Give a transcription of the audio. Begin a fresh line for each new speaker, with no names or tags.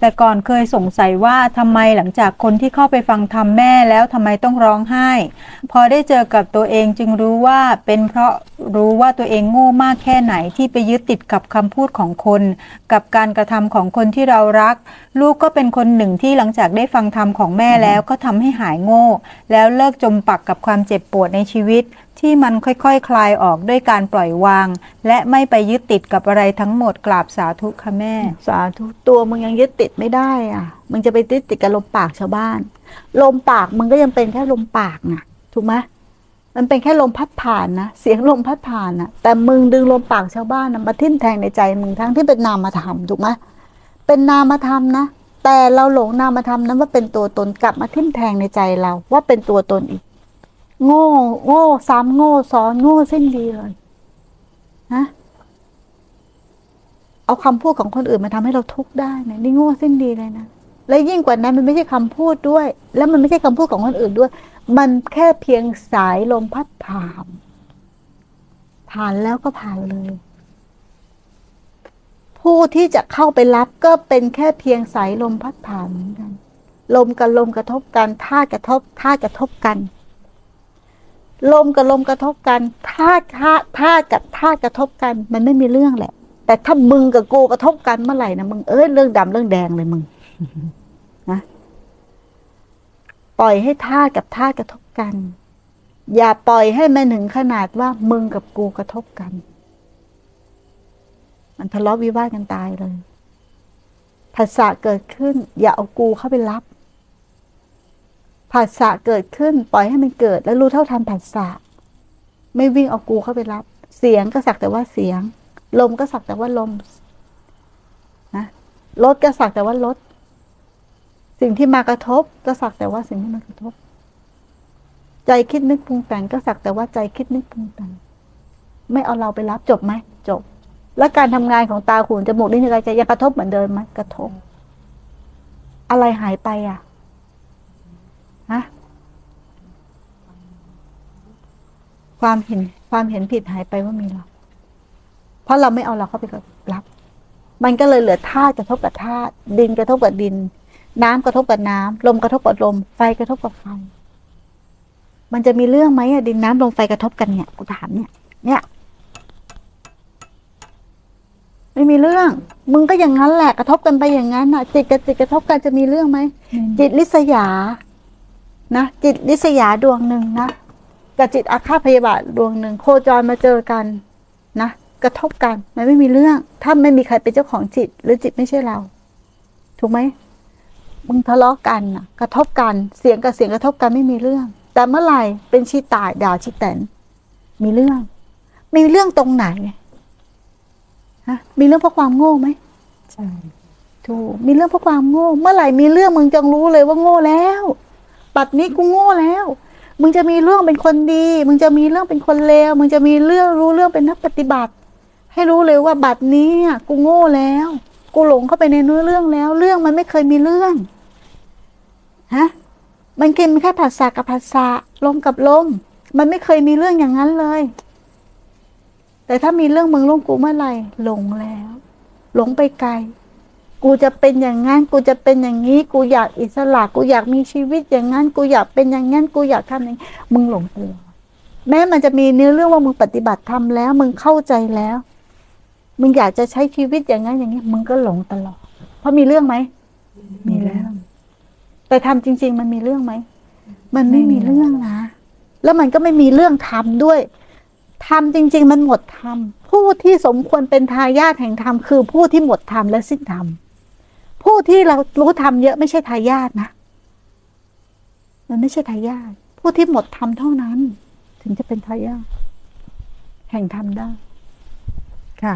แต่ก่อนเคยสงสัยว่าทำไมหลังจากคนที่เข้าไปฟังธรรมแม่แล้วทำไมต้องร้องไห้ พอได้เจอกับตัวเองจึงรู้ว่าเป็นเพราะ รู้ว่าตัวเองโง่มากแค่ไหนที่ไปยึดติดกับคำพูดของคน กับการกระทำของคนที่เรารัก ลูกก็เป็นคนหนึ่งที่หลังจากได้ฟังธรรมของแม่แล้วก็ทำให้หายโง่ แล้วเลิกจมปักกับความเจ็บปวดในชีวิต ที่มันค่อยๆคคลายออกด้วยการปล่อยวาง และไม่ไปยึดติดกับอะไรทั้งหมดกราบสาธุค่ะแม่
สาธุตัวมึงยังยึดติดไม่ได้อะมึงจะไปยึดติดกับลมปากชาวบ้าน ลมปากมึงก็ยังเป็นแค่ลมปากนะถูกไหม มันเป็นแค่ลมพัดผ่านนะ เสียงลมพัดผ่านนะแต่มึงดึงลมปากชาวบ้านนะมาทิ่มแทงในใจมึงทั้งที่เป็นนามธรรมถูกไหมเป็นนามธรรมนะ แต่เราหลงนามธรรมนั้นว่าเป็นตัวตนกลับมาทิ่มแทงในใจเรา ว่าเป็นตัวตนอีก โง่ โง่ซ้ำโง่ซ้อนโง่สิ้นดีเลยนะเอาคำพูดของคนอื่นมาทำให้เราทุกข์ได้นะนี่โง่สิ้นดีเลยนะและยิ่งกว่านั้นมันไม่ใช่คำพูดด้วย แล้วมันไม่ใช่คำพูดของคนอื่นด้วย มันแค่เพียงสายลมพัดผ่าน ผ่านแล้วก็ผ่านเลย ผู้ที่จะเข้าไปรับก็เป็นแค่เพียงสายลมพัดผ่านเหมือนกัน ลมกับลมกระทบกันธากระทบธากระทบกัน ลมกับลมกระทบกันธาตุธาตุธากับธากระทบกัน มันไม่มีเรื่องแหละ แต่ถ้ามึงกับกูกระทบกันเมื่อไหร่นะมึงเอ้ยเรื่องดำเรื่องแดงเลยมึง ปล่อยให้ธาตุกับธาตุกระทบกัน อย่าปล่อยให้มันถึงขนาดว่ามึงกับกูกระทบกัน มันทะเลาะวิวาทกันตายเลยผัสสะเกิดขึ้น อย่าเอากูเข้าไปรับผัสสะเกิดขึ้น ปล่อยให้มันเกิด แล้วรู้เท่าทันผัสสะไม่วิ่งเอากูเข้าไปรับ เสียงก็สักแต่ว่าเสียง ลมก็สักแต่ว่าลมนะรถก็สักแต่ว่ารถ สิ่งที่มากระทบก็สักแต่ว่าสิ่งที่มากระทบ ใจคิดนึกปรุงแต่งก็สักแต่ว่าใจคิดนึกปรุงแต่งไม่เอาเราไปรับจบไหมจบ แล้วการทำงานของตาหูจมูกลิ้นกายใจยังกระทบเหมือนเดิมไหมกระทบ อะไรหายไปอะฮะความเห็นความเห็นผิดหายไปว่ามีเราเพราะเราไม่เอาเราเข้าไปรับ มันก็เลยเหลือธาตุกระทบกับธาตุดินกระทบกับดิน น้ำกระทบกับน้ำลมกระทบกับลม ไฟกระทบกับไฟ มันจะมีเรื่องไหมอะดินน้ำลมไฟกระทบกันเนี่ยกูถามเนี่ย เนี่ยไม่มีเรื่อง มึงก็อย่างนั้นแหละกระทบกันไปอย่างนั้นอะจิตกับจิตกระทบกันจะมีเรื่องไหมจิตลิษยา นะจิตลิษยาดวงหนึ่งนะกับจิตอาฆาตพยาบาทดวงหนึ่งโคจรมาเจอกัน นะกระทบกันมันไม่มีเรื่อง ถ้าไม่มีใครเป็นเจ้าของจิต หรือจิตไม่ใช่เรา ถูกไหม มึงทะเลาะกันนะกระทบกันเสียงกับเสียงกระทบกันไม่มีเรื่อง แต่เมื่อไหร่เป็นชีตายด่าชีแตนมีเรื่อง มีเรื่องตรงไหนฮะมีเรื่องเพราะความโง่ไหม
ใช่
ถูกมีเรื่องเพราะความโง่ เมื่อไหร่มีเรื่องมึงจงรู้เลยว่าโง่แล้วปัดนี้กูโง่แล้ว มึงจะมีเรื่องเป็นคนดี มึงจะมีเรื่องเป็นคนเลวมึงจะมีเรื่องรู้เรื่องเป็นนักปฏิบัติ ให้รู้เลยว่าบัดนี้อะกูโง่แล้ว กูหลงเข้าไปในเนื้อเรื่องแล้ว เรื่องมันไม่เคยมีเรื่องฮะมันกินแค่ผัสสะกับผัสสะลมกับลม มันไม่เคยมีเรื่องอย่างนั้นเลย แต่ถ้ามีเรื่องมึงลงกูเมื่อไหร่หลงแล้ว หลงไปไกล กูจะเป็นอย่างนั้น กูจะเป็นอย่างนี้ กูอยากอิสระ กูอยากมีชีวิตอย่างนั้น กูอยากเป็นอย่างนั้น กูอยากทำอย่างนี้มึงหลงตลอดแม้มันจะมีเนื้อเรื่องว่ามึงปฏิบัติทำแล้ว มึงเข้าใจแล้ว มึงอยากจะใช้ชีวิตอย่างนั้นอย่างนี้มึงก็หลงตลอด เพราะมีเรื่องไหม
มีแล้ว
แต่ทำจริง ๆ มันมีเรื่องไหม มันไม่มีเรื่องนะ แล้วมันก็ไม่มีเรื่องทำด้วยทำจริง ๆ มันหมดธรรมผู้ที่สมควรเป็นทายาทแห่งธรรมคือผู้ที่หมดธรรมและสิ้นธรรมผู้ที่เรารู้ธรรมเยอะไม่ใช่ทายาทนะ มันไม่ใช่ทายาทผู้ที่หมดธรรมเท่านั้น ถึงจะเป็นทายาทแห่งธรรมได้
ค่ะ